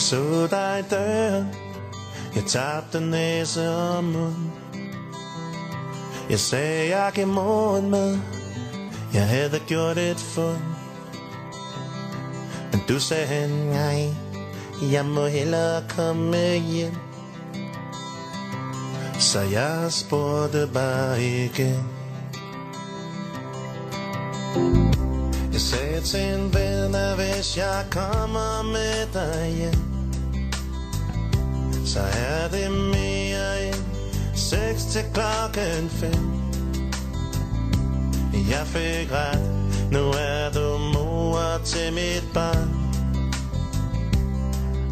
Jeg så dig i døren. Jeg tabte næse og mund. Jeg sagde jeg i morgen med. Jeg havde gjort et fund. Men du sagde nej Jeg må hellere komme hjem. Så jeg spurgte bare igen. Jeg sagde til en ven, at hvis jeg kommer med dig hjem Så er det mere end seks til klokken fem. Jeg fik ret, nu er du mor til mit barn.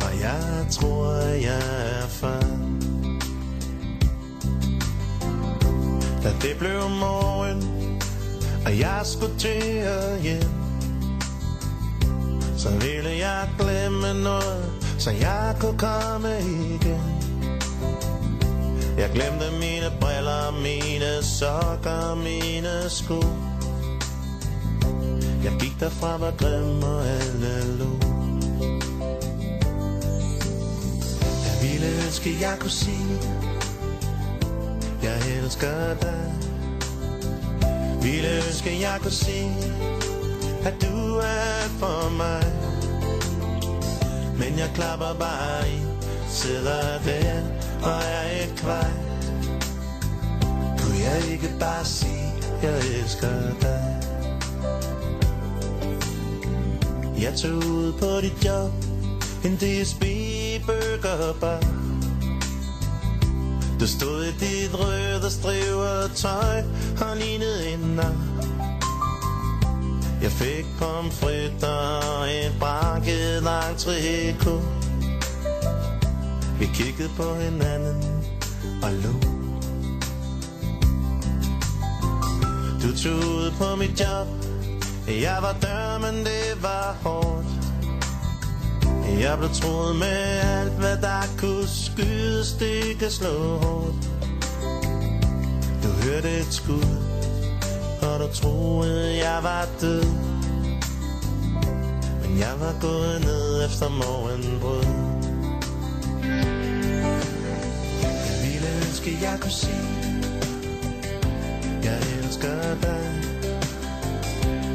Og jeg tror, jeg er far. Da det blev morgen og jeg skulle til at hjem så ville jeg glemme noget Så jeg kunne komme igen Jeg glemte mine briller, mine sokker, mine sko Jeg gik derfra, var grim og alle lo. Jeg ville ønske, jeg kunne sige Jeg elsker dig ville ønske, jeg kunne sige, at du er for mig. Men jeg klapper bare i, sidder der og er et kvej. Kunne jeg ikke bare sige, jeg elsker dig? Jeg tog ud på dit job, en DSB burgerbar. Du stod i dit røde striver tøj og lignede en nar. Jeg fik pomfritter og en branket entrecôte. Vi kiggede på hinanden og lå. Du tog ud på mit job. Jeg var dør, men det var hårdt. Jeg blev troet med alt, hvad der kunne skydes, det kan slå hårdt. Du hørte et skud, og troede, jeg var død. Men jeg var gået ned efter morgenbrød. Jeg ville ønske, jeg kunne sige, jeg elsker dig.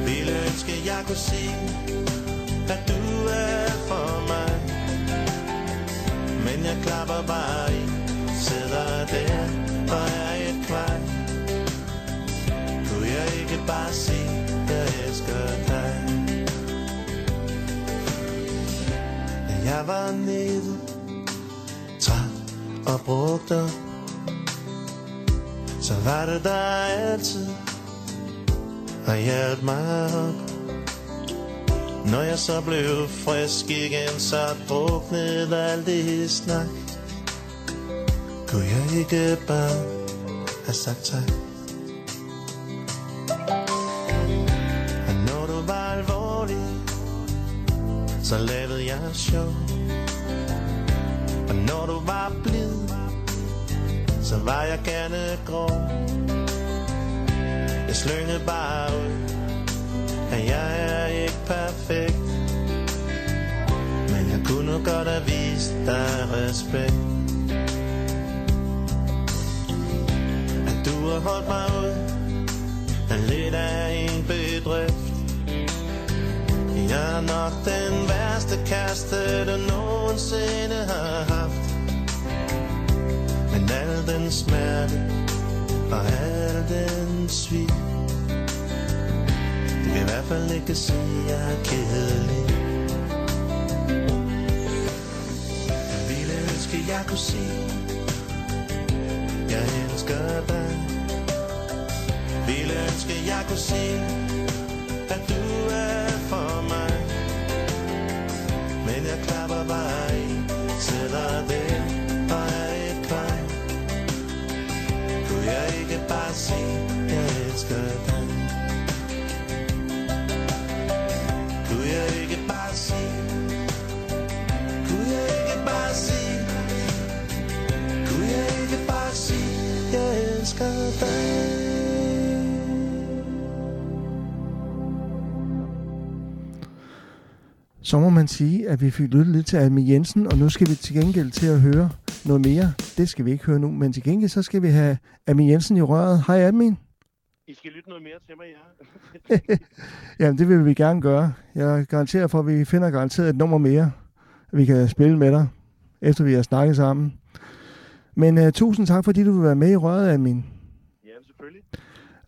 Ville ønske, jeg kunne sige, at du er for mig Men jeg klapper bare i Sidder der jeg var nede Træt og brugt op Så var det der altid Og hjalp mig op når jeg så blev frisk igen, så druknede alt det snak. Kunne jeg ikke bare have sagt tak? Jeg er sjov. Og når du var blid, så var jeg gerne grov. Jeg slyngede bare ud at jeg er ikke perfekt Men jeg kunne godt have vist dig respekt At du har holdt mig ud Er lidt af en bedrift Jeg er nok den bedste kæreste der nogensinde har haft. Men al den smerte Og al den svig, det kan i hvert fald ikke sige, jeg er kedelig. Jeg ville ønske, jeg kunne sige Jeg elsker dig. Ville ønske, jeg kunne sige At du er for mig. Men jeg klapper bare Så må man sige, at vi fik lyttet lidt til Almi Jensen, og nu skal vi til gengæld til at høre noget mere. Det skal vi ikke høre nu, men til gengæld så skal vi have Almi Jensen i røret. Hej Almin. I skal lytte noget mere til mig, ja. Jamen, det vil vi gerne gøre. Jeg garanterer for, at vi finder garanteret et nummer mere, vi kan spille med dig, efter vi har snakket sammen. Men uh, tusind tak, fordi du vil være med i røret, Almin. Ja, selvfølgelig.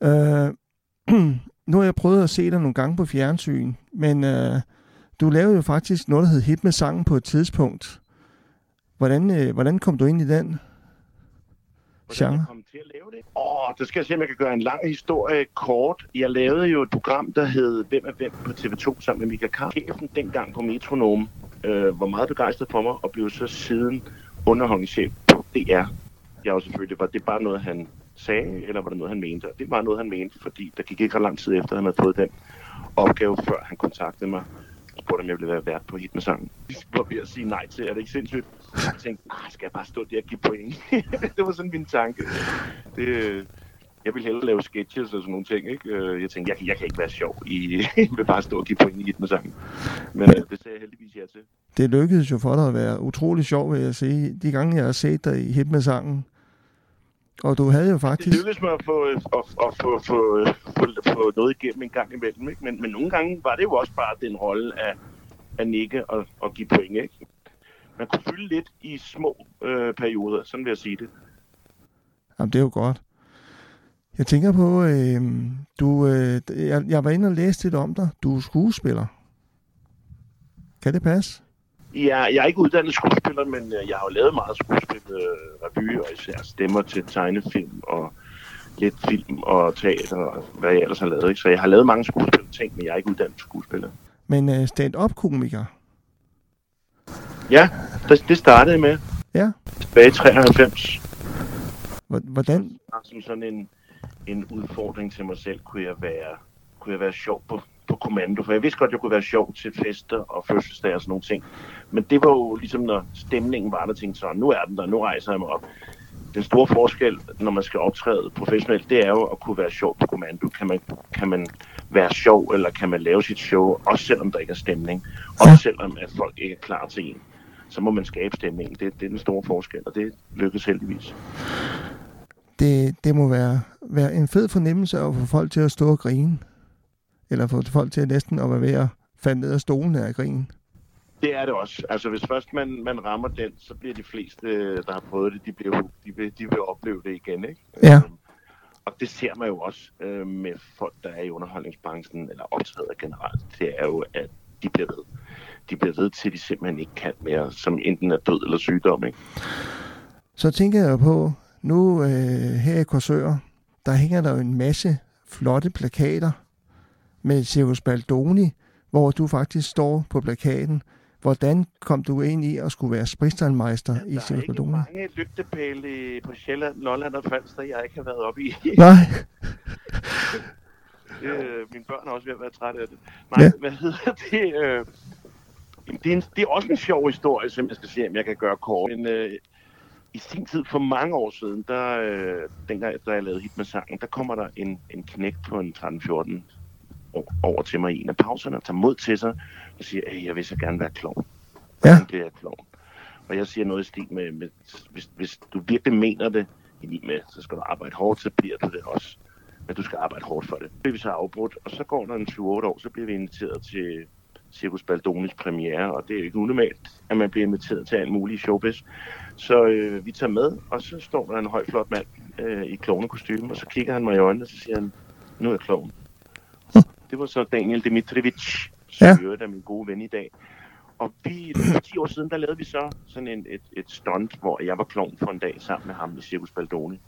Uh, nu har jeg prøvet at se dig nogle gange på fjernsyn, men uh, du lavede jo faktisk noget, der hed Hit med sangen på et tidspunkt. Hvordan, uh, hvordan kom du ind i den Hvordan genre? kom til at lave det? Åh, det skal jeg se, om jeg kan gøre en lang historie kort. Jeg lavede jo et program, der hed Hvem er hvem på TV2 sammen med Michael Karl. Chefen dengang på Metronom øh, var meget begejstret for mig og blev så siden underholdningschef på DR. Jeg var selvfølgelig, var det bare noget, han sagde, eller var det noget, han mente? Og det var noget, han mente, fordi der gik ikke ret lang tid efter, at han havde fået den opgave, før han kontaktede mig spurgte, om jeg ville være vært på Hit med sangen. Jeg var ved at sige nej til, er det ikke sindssygt? Jeg tænkte, nej, skal jeg bare stå der og give point? det var sådan min tanke. Det, jeg ville hellere lave sketches og sådan nogle ting, ikke? Øh, jeg tænkte, jeg, kan- jeg kan ikke være sjov i, vil bare stå og give point i Hit med sangen. Men øh, det sagde jeg heldigvis ja til. Det lykkedes jo for dig at være utrolig sjov, vil jeg sige. De gange, jeg har set dig i Hit med sangen. Og du havde jo Det faktisk... lykkedes mig at få, øh, at, at få, få, øh, få, få noget igennem en gang imellem. Ikke? Men, men nogle gange var det jo også bare den rolle af, at nikke og, og give point. Ikke? Man kunne fylde lidt i små øh, perioder, sådan vil jeg sige det. Jamen, det er jo godt. Jeg tænker på, øh, du, øh, jeg, jeg var inde og læste lidt om dig. Du er skuespiller. Kan det passe? Jeg, jeg er ikke uddannet skuespiller, men øh, jeg har jo lavet meget skuespil, øh, revy og især stemmer til tegnefilm og lidt film og teater og hvad jeg ellers har lavet. Ikke? Så jeg har lavet mange skuespillerting, men jeg er ikke uddannet skuespiller. Men øh, stand-up-komiker. Ja, det, det startede jeg med Ja. tilbage i 93. Hvor- Hvordan? som sådan en, en udfordring til mig selv, kunne jeg være, kunne jeg være sjov på, på kommando. For jeg vidste godt, at jeg kunne være sjov til fester og fødselsdage og sådan nogle ting. Men det var jo ligesom, når stemningen var der, tænkte så, nu er den der, nu rejser jeg mig op. Den store forskel, når man skal optræde professionelt, det er jo at kunne være sjov på kommando. Kan man, kan man være sjov, eller kan man lave sit show, også selvom der ikke er stemning. Også selvom at folk ikke er klar til en. Så må man skabe stemningen. Det, det er den store forskel, og det lykkedes heldigvis. Det, det må være, være en fed fornemmelse at få folk til at stå og grine. Eller få folk til at næsten at være ved at falde ned af stolen af grin. Det er det også. Altså, hvis først man, man rammer den, så bliver de fleste, der har prøvet det, de, bliver, de, vil, de vil opleve det igen, ikke? Ja. Øhm, Og det ser man jo også øh, med folk, der er i underholdningsbranchen, eller optræder generelt. Det er jo, at de bliver ved. De bliver ved til, de simpelthen ikke kan mere, som enten er død eller sygdom, ikke? Så tænker jeg på, nu øh, her i Korsør, der hænger der jo en masse flotte plakater med Circus Baldoni, hvor du faktisk står på plakaten. Hvordan kom du ind i at skulle være spritstandmeister i der er Circus ikke Baldoni? mange lygtepæle på Sjælland, Lolland og Falster, jeg ikke har været oppe i. Nej, Øh, mine børn er også ved at være trætte af det. Nej, Ja. ja. hvad hedder det? Øh, det, er en, det er også en sjov historie, som jeg skal se, om jeg kan gøre kort. Men øh, i sin tid, for mange år siden, der, øh, dengang da jeg lavede hit med sangen, der kommer der en, en knægt på en 13-14 år over til mig i en af pauserne tager mod til sig og siger, at jeg vil så gerne være klovn. Ja. Bliver jeg klovn? Og jeg siger noget i stil med, med hvis, hvis du virkelig mener det, med, så skal du arbejde hårdt, så bliver du det også. Men du skal arbejde hårdt for det. Det bliver vi så afbrudt, og så går der en 7-8 år, så bliver vi inviteret til Circus Baldonis premiere, og det er jo ikke unormalt, at man bliver inviteret til alt muligt showbiz. Så øh, vi tager med, og så står der en høj, flot mand øh, i klovnekostyme, og så kigger han mig i øjnene, og så siger han, nu er jeg klovn. Det var så Daniel Dimitrovic, som Ja. er min gode ven i dag. Og vi, for 10 år siden, der lavede vi så sådan en, et, et stunt, hvor jeg var klovn for en dag sammen med ham i Circus Baldoni.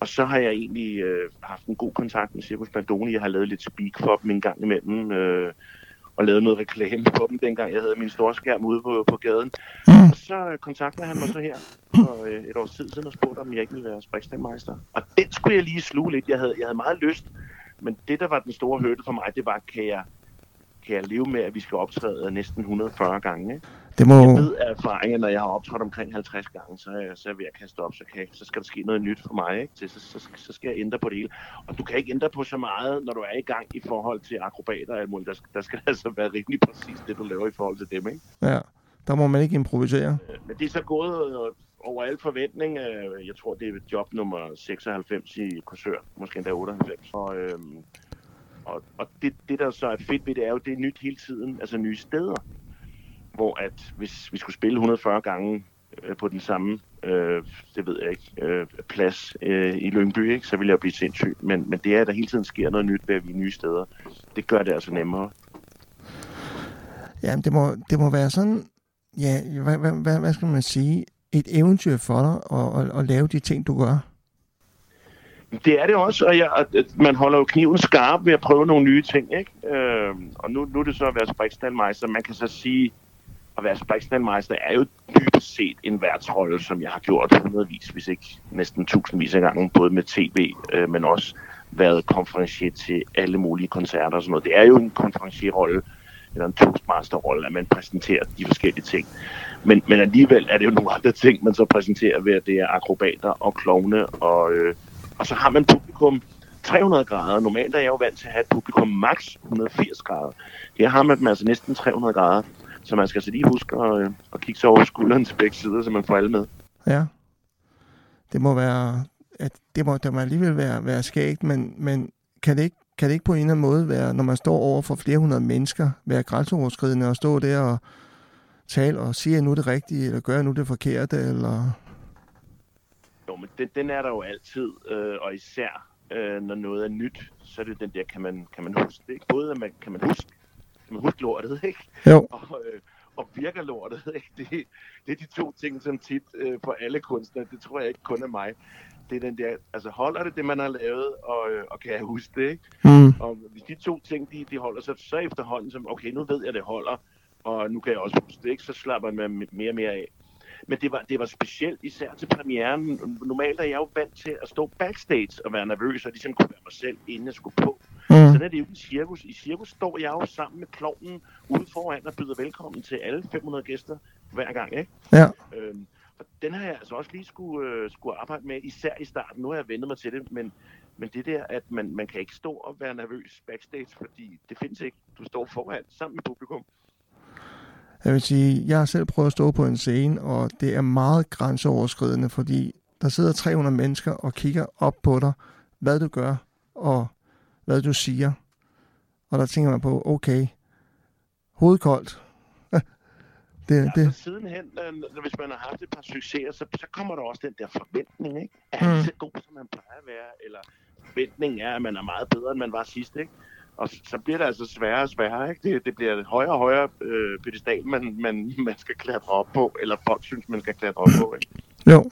Og så har jeg egentlig øh, haft en god kontakt med Circus Baldoni. Jeg har lavet lidt speak for dem en gang imellem, øh, og lavet noget reklame for dem, dengang jeg havde min store skærm ude på, på gaden. Mm. Og så øh, kontaktede han mig så her for øh, et års tid siden og spurgte, om jeg ikke ville være sprikstemeister. Og den skulle jeg lige sluge lidt. Jeg havde, jeg havde meget lyst, men det, der var den store hørte for mig, det var, kan jeg, kan jeg leve med, at vi skal optræde næsten 140 gange. Ikke? Det må... Jeg ved af erfaringen, når jeg har optrådt omkring 50 gange, så er jeg, så er jeg ved at kaste op, så, kan, så skal der ske noget nyt for mig. Ikke? Så, så, så, så skal jeg ændre på det hele. Og du kan ikke ændre på så meget, når du er i gang i forhold til akrobater. og Der, skal, der skal altså være rimelig præcis det, du laver i forhold til dem. Ikke? Ja, der må man ikke improvisere. Men det er så gået øh, over al forventning. Øh, Jeg tror, det er job nummer 96 i Korsør, måske endda 98. Og, øh, og, og det, det, der så er fedt ved det, er jo, det er nyt hele tiden, altså nye steder. Hvor at hvis vi skulle spille 140 gange øh, på den samme, øh, det ved jeg ikke, øh, plads øh, i Lyngby, ikke, så ville jeg blive sindssyg. Men, men det er, at der hele tiden sker noget nyt ved, at vi er nye steder. Det gør det altså nemmere. Ja, det må, det må være sådan, ja, hvad, hvad, hvad, hvad skal man sige, et eventyr for dig at, at, at lave de ting, du gør. Det er det også, og jeg, at øh, man holder jo kniven skarp ved at prøve nogle nye ting, ikke? Øh, og nu, nu er det så at være sprikstalmeister. Man kan så sige, at være sprikstalmeister er jo dybest set en værtsrolle, som jeg har gjort hundredvis, hvis ikke næsten tusindvis af gange, både med tv, øh, men også været konferencier til alle mulige koncerter og sådan noget. Det er jo en konferencierrolle, eller en toastmaster-rolle, at man præsenterer de forskellige ting. Men, men alligevel er det jo nogle andre ting, man så præsenterer ved, at det er akrobater og klovne, og, øh, og så har man publikum 300 grader. Normalt er jeg jo vant til at have et publikum maks 180 grader. Her har man dem altså næsten 300 grader, så man skal altså lige huske at, øh, at kigge sig over skulderen til begge sider, så man får alle med. Ja. Det må være, at det må, det må alligevel være, være skægt, men, men kan, det ikke, kan det ikke på en eller anden måde være, når man står over for flere hundrede mennesker, være grænseoverskridende og stå der og tale og sige, nu det rigtige, eller gør nu det forkerte, eller... Jo, men den, den er der jo altid, øh, og især øh, når noget er nyt, så er det den der, kan man, kan man huske det, ikke? Både at man, kan man huske, kan man huske lortet, ikke? Jo. Og, øh, og virker lortet, ikke? Det, det er de to ting, som tit øh, for alle kunstnere, det tror jeg ikke kun er mig. Det er den der, altså holder det det, man har lavet, og, øh, og kan jeg huske det, ikke? Mm. Og hvis de to ting, de, de holder sig, så efterhånden som, okay, nu ved jeg, det holder, og nu kan jeg også huske det, ikke? Så slapper man mere og mere af. Men det var, det var specielt især til premieren. Normalt er jeg jo vant til at stå backstage og være nervøs, og ligesom kunne være mig selv, inden jeg skulle på. Mm. Sådan er det jo i cirkus. I cirkus står jeg jo sammen med klovnen ude foran og byder velkommen til alle 500 gæster hver gang, ikke? Ja. Øhm, og den har jeg altså også lige skulle, øh, skulle arbejde med, især i starten. Nu har jeg vendt mig til det, men, men det der, at man, man kan ikke stå og være nervøs backstage, fordi det findes ikke. Du står foran sammen med publikum. Jeg vil sige, jeg har selv prøvet at stå på en scene, og det er meget grænseoverskridende, fordi der sidder 300 mennesker og kigger op på dig, hvad du gør, og hvad du siger. Og der tænker man på, okay, hovedkoldt. det, Ja, det, sidenhen, øh, hvis man har haft et par succeser, så, så kommer der også den der forventning, ikke? Er Mm. han så god, som man plejer at være? Eller forventningen er, at man er meget bedre, end man var sidst, ikke? Og så, bliver det altså sværere og sværere, ikke? Det, det bliver højere og højere øh, pedestal, man, man, man skal klatre op på, eller folk synes, man skal klatre op på, ikke? jo,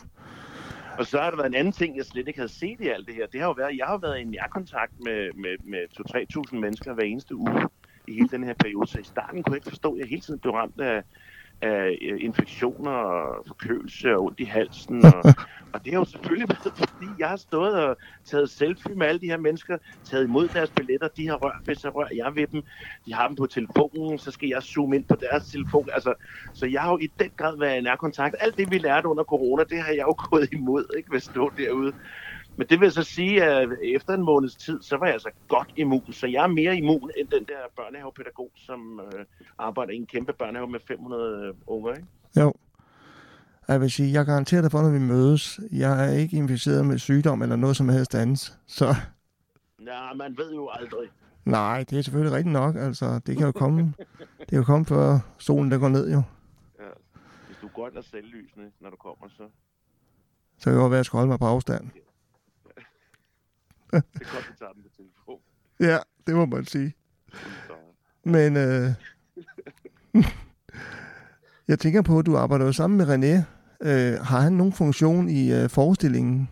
og så har der været en anden ting, jeg slet ikke havde set i alt det her. Det har jo været, jeg har været i nærkontakt med, med, med 2-3.000 mennesker hver eneste uge i hele den her periode. Så i starten kunne jeg ikke forstå, at jeg hele tiden blev ramt af, af øh, infektioner og forkølelse og ondt i halsen. Og, og det har jo selvfølgelig været, fordi jeg har stået og taget selfie med alle de her mennesker, taget imod deres billetter, de har rørt ved, så rører jeg ved dem. De har dem på telefonen, så skal jeg zoome ind på deres telefon. Altså, så jeg har jo i den grad været i nærkontakt. Alt det, vi lærte under corona, det har jeg jo gået imod, ikke ved at stå derude. Men det vil så sige, at efter en måneds tid, så var jeg altså godt immun. Så jeg er mere immun end den der børnehavepædagog, som øh, arbejder i en kæmpe børnehave med 500 unger. Ikke? jo. Jeg vil sige, jeg garanterer dig for, når vi mødes, jeg er ikke inficeret med sygdom eller noget som helst andet. Så Nej, man ved jo aldrig. nej, det er selvfølgelig rigtigt nok. Altså, det kan jo komme, det kan jo komme før solen der går ned jo. Ja. Hvis du er grøn og selvlysende, når du kommer, så Så kan det godt være, at jeg skal holde mig på afstand. det kan godt, vi tager den på telefon. Ja, det må man sige. Så, Men øh, jeg tænker på, at du arbejder jo sammen med René. Øh, har han nogen funktion i øh, forestillingen?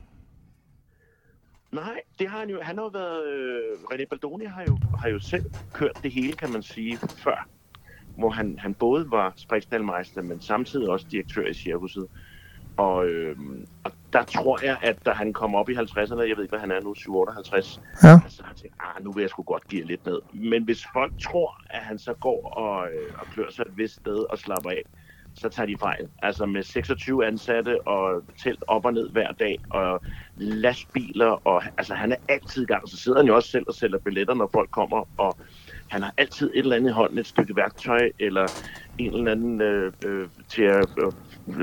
Nej, det har han jo. Han har jo været... Øh, René Baldoni har jo, har jo selv kørt det hele, kan man sige, før. Hvor han, han både var sprikstalmeister, men samtidig også direktør i cirkuset. Og, øh, og der tror jeg, at da han kommer op i 50'erne, jeg ved ikke, hvad han er nu, 58, Ja. så har han tænkt, ah, nu vil jeg sgu godt give lidt ned. Men hvis folk tror, at han så går og, øh, og klør sig et vist sted og slapper af, så tager de fejl. Altså med 26 ansatte og telt op og ned hver dag, og lastbiler, og altså han er altid i gang. Så sidder han jo også selv og sælger billetter, når folk kommer, og han har altid et eller andet i hånden, et stykke værktøj, eller en eller anden øh, øh, til at, øh,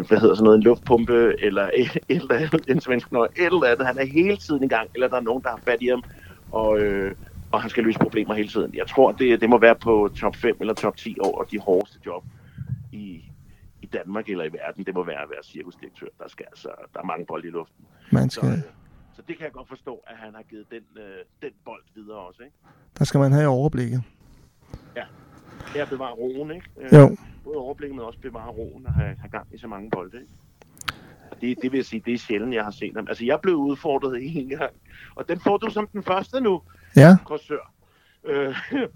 hvad hedder sådan noget, en luftpumpe, eller et, et eller andet, en svensk nøje, et eller andet. Han er hele tiden i gang, eller der er nogen, der har fat i ham, og, øh, og han skal løse problemer hele tiden. Jeg tror, det, det må være på top 5 eller top 10 over de hårdeste job i, i Danmark eller i verden. Det må være at være cirkusdirektør. Der, skal, altså, der er mange bolde i luften. Man Så, skal, øh, så det kan jeg godt forstå, at han har givet den, øh, den bold videre også. Ikke? der skal man have overblikket. Her bevare roen, ikke? Øh, Jo, Både overblikket, men også bevare roen og have, have gang i så mange bolde. Ikke? Det, det vil jeg sige, det er sjældent, jeg har set ham. Altså, jeg blev udfordret en gang, og den får du som den første nu, ja, Korsør. Øh,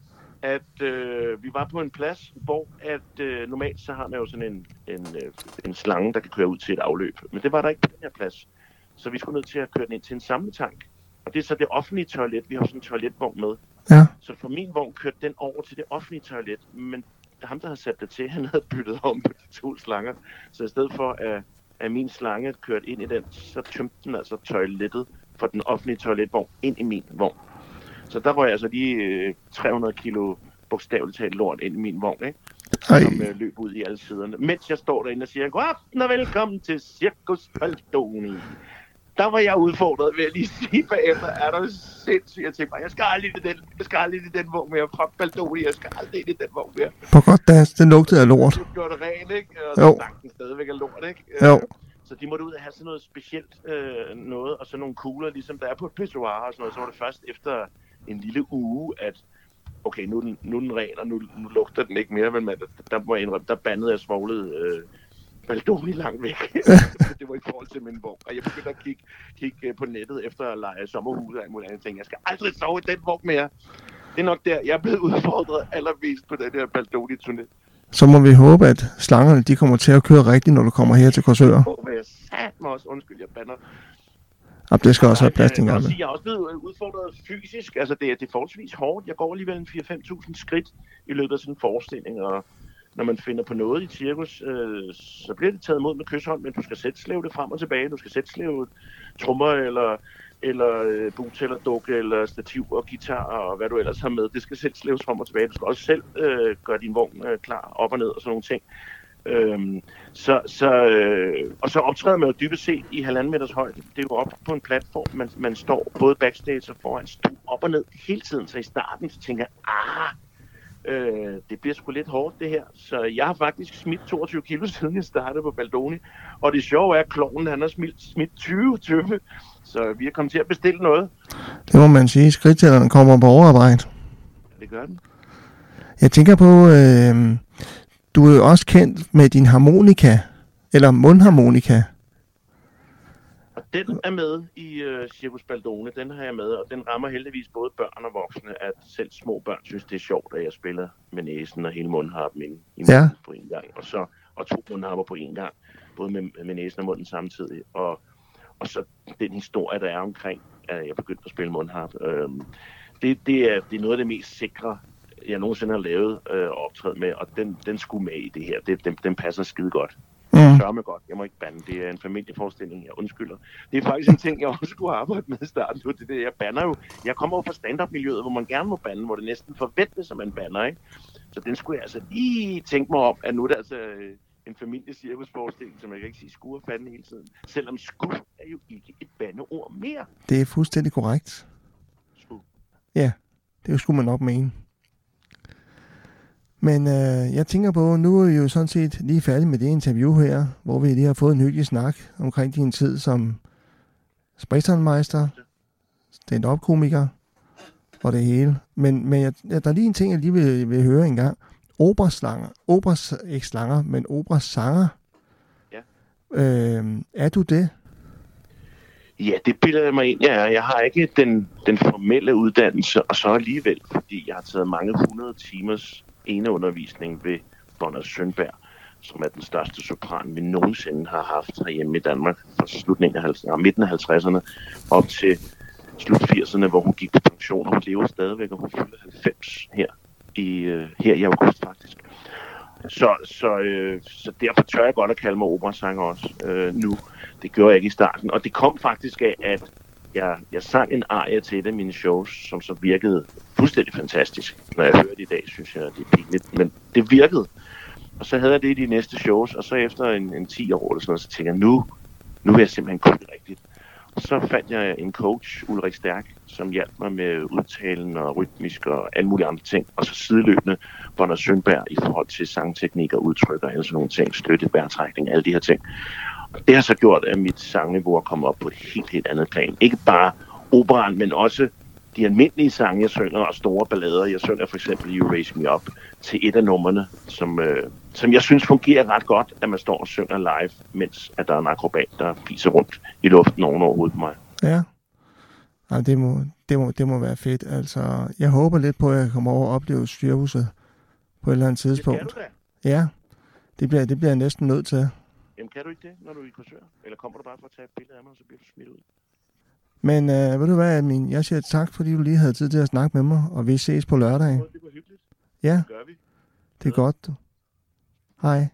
at øh, vi var på en plads, hvor at øh, normalt så har man jo sådan en, en, øh, en slange, der kan køre ud til et afløb. Men det var der ikke på den her plads. Så vi skulle nødt til at køre den ind til en samletank. Og det er så det offentlige toilet. Vi har sådan en toiletvogn med. Så for min vogn kørte den over til det offentlige toilet, men ham, der havde sat det til, han havde byttet om på de to slanger. Så i stedet for, at, at min slange kørte ind i den, så tømte den altså toilettet for den offentlige toiletvogn ind i min vogn. Så der røg jeg altså lige øh, 300 kilo bogstaveligt talt lort ind i min vogn, ikke? Ej. Som øh, løb ud i alle siderne. Mens jeg står derinde og siger, god aften og velkommen til Circus Baldoni. Der var jeg udfordret ved at lige sige bagefter, er der sindssygt. Jeg tænkte bare, jeg skal aldrig i den, jeg skal aldrig i den vogn mere. Fuck Baldoni, jeg skal aldrig i den vogn mere. på godt dansk, det lugtede af lort. Du gjorde det rent, ikke? Og Jo. så stank den stadigvæk af lort, ikke? Jo. Øh, Så de måtte ud og have sådan noget specielt øh, noget, og så nogle kugler, ligesom der er på et pissoir og sådan noget. Så var det først efter en lille uge, at okay, nu er den, nu er den ren, og nu, nu lugter den ikke mere, men man, der må jeg indrømme, der bandede jeg svoglet øh, Baldoni langt væk. det var i forhold til min vogn. Og jeg begyndte at kigge, kigge øh, på nettet efter at lege sommerhus og alt muligt andet. Jeg tænkte, jeg skal aldrig sove i den vogn mere. Det er nok der, jeg er blevet udfordret allermest på den her Baldoni-turné. Så må vi håbe, at slangerne de kommer til at køre rigtigt, når du kommer her til Korsør. Hvor jeg sat mig også, undskyld, jeg bander. Og det skal også have plads til en jeg, jeg, jeg er også blevet udfordret fysisk. Altså, det er, det er forholdsvis hårdt. Jeg går alligevel en 4-5.000 skridt i løbet af sådan en forestilling, og når man finder på noget i cirkus, øh, så bliver det taget imod med kysshånd, men du skal selv slæve det frem og tilbage. Du skal selv slæve trommer eller, eller øh, eller dukke eller stativ og guitar og hvad du ellers har med. Det skal selv slæves frem og tilbage. Du skal også selv øh, gøre din vogn øh, klar op og ned og sådan nogle ting. Øhm, så, så, øh, og så optræder man jo dybest set i halvanden meters højde. Det er jo op på en platform, man, man står både backstage og foran, stod op og ned hele tiden. Så i starten så tænker jeg, ah, øh, det bliver sgu lidt hårdt det her. Så jeg har faktisk smidt 22 kilo siden jeg startede på Baldoni. Og det sjove er, at kloven han har smidt, smidt 20 tøffe. Så vi er kommet til at bestille noget. Det må man sige. Skridttællerne kommer på overarbejde. Det gør den. Jeg tænker på, øh, du er jo også kendt med din harmonika, eller mundharmonika. Den er med i uh, Circus Baldone, den har jeg med, og den rammer heldigvis både børn og voksne, at selv små børn synes, det er sjovt, at jeg spiller med næsen og hele mundharpen inde i Ja. munden på en gang. Og så og to mundharper på en gang, både med, med næsen og munden samtidig. Og, og så den historie, der er omkring, at jeg begyndte at spille mundharp. Øhm, det, det, er, det er noget af det mest sikre, jeg nogensinde har lavet øh, og optrædet med, og den, den skulle med i det her. Det, den, den passer skide godt. Mm. Sørme godt. Jeg må ikke bande. Det er en familieforestilling. Jeg undskylder. Det er faktisk en ting, jeg også skulle arbejde med i starten. Det er det, jeg banner jo. Jeg kommer jo fra stand-up-miljøet, hvor man gerne må bande, hvor det næsten forventes, at man banner, ikke? Så den skulle jeg altså lige tænke mig om, at nu er det altså øh, en familiecirkusforestilling, som jeg kan ikke sige skur og bande hele tiden. Selvom skur er jo ikke et bandeord mere. Det er fuldstændig korrekt. Skur. Det skulle man nok mene. Men øh, jeg tænker på, nu er vi jo sådan set lige færdige med det interview her, hvor vi lige har fået en hyggelig snak omkring din tid som spritzenmeister, stand-up-komiker og det hele. Men, men jeg, der er lige en ting, jeg lige vil, vil høre en gang. Operaslanger, operas, ikke slanger, men operasanger. Ja. Øh, er du det? Ja, det bilder jeg mig ind. Ja, jeg har ikke den, den formelle uddannelse, og så alligevel, fordi jeg har taget mange hundrede timers eneundervisning ved Bonner Sønberg, som er den største sopran, vi nogensinde har haft herhjemme i Danmark fra slutningen af 50, midten af 50'erne op til slut 80'erne, hvor hun gik på pension, og hun lever stadigvæk, og hun fylder 90 her i, øh, her i august faktisk. Så, så, øh, så derfor tør jeg godt at kalde mig operasanger også øh, nu. Det gjorde jeg ikke i starten. Og det kom faktisk af, at jeg, jeg sang en arie til et af mine shows, som så virkede fuldstændig fantastisk. Når jeg hører det i dag, synes jeg, det er pinligt. Men det virkede. Og så havde jeg det i de næste shows, og så efter en, en 10 år eller sådan noget, så tænkte jeg, nu, nu vil jeg simpelthen kunne det rigtigt. Og så fandt jeg en coach, Ulrik Stærk, som hjalp mig med udtalen og rytmisk og alle mulige andre ting. Og så sideløbende Bonner Sønberg i forhold til sangteknik og udtryk og alle sådan nogle ting, støtte, vejrtrækning, alle de her ting. Og det har så gjort, at mit sangniveau er kommet op på et helt, helt andet plan. Ikke bare operan, men også de almindelige sange, jeg synger, og store ballader. Jeg synger for eksempel You Raise Me Up til et af numrene, som, øh, som jeg synes fungerer ret godt, at man står og synger live, mens at der er en akrobat, der fiser rundt i luften oven over hovedet på mig. Ja. ja det, må, det, må, det må være fedt. Altså, jeg håber lidt på, at jeg kommer over og opleve styrhuset på et eller andet tidspunkt. Det da. Ja, det bliver, det bliver jeg næsten nødt til. Jamen kan du ikke det, når du er i kursør? Eller kommer du bare for at tage et billede af mig, og så bliver du smidt ud? Men øh, ved du hvad, min, jeg siger tak, fordi du lige havde tid til at snakke med mig, og vi ses på lørdag. Det var hyggeligt. Ja, Det gør vi. det er godt. Hej.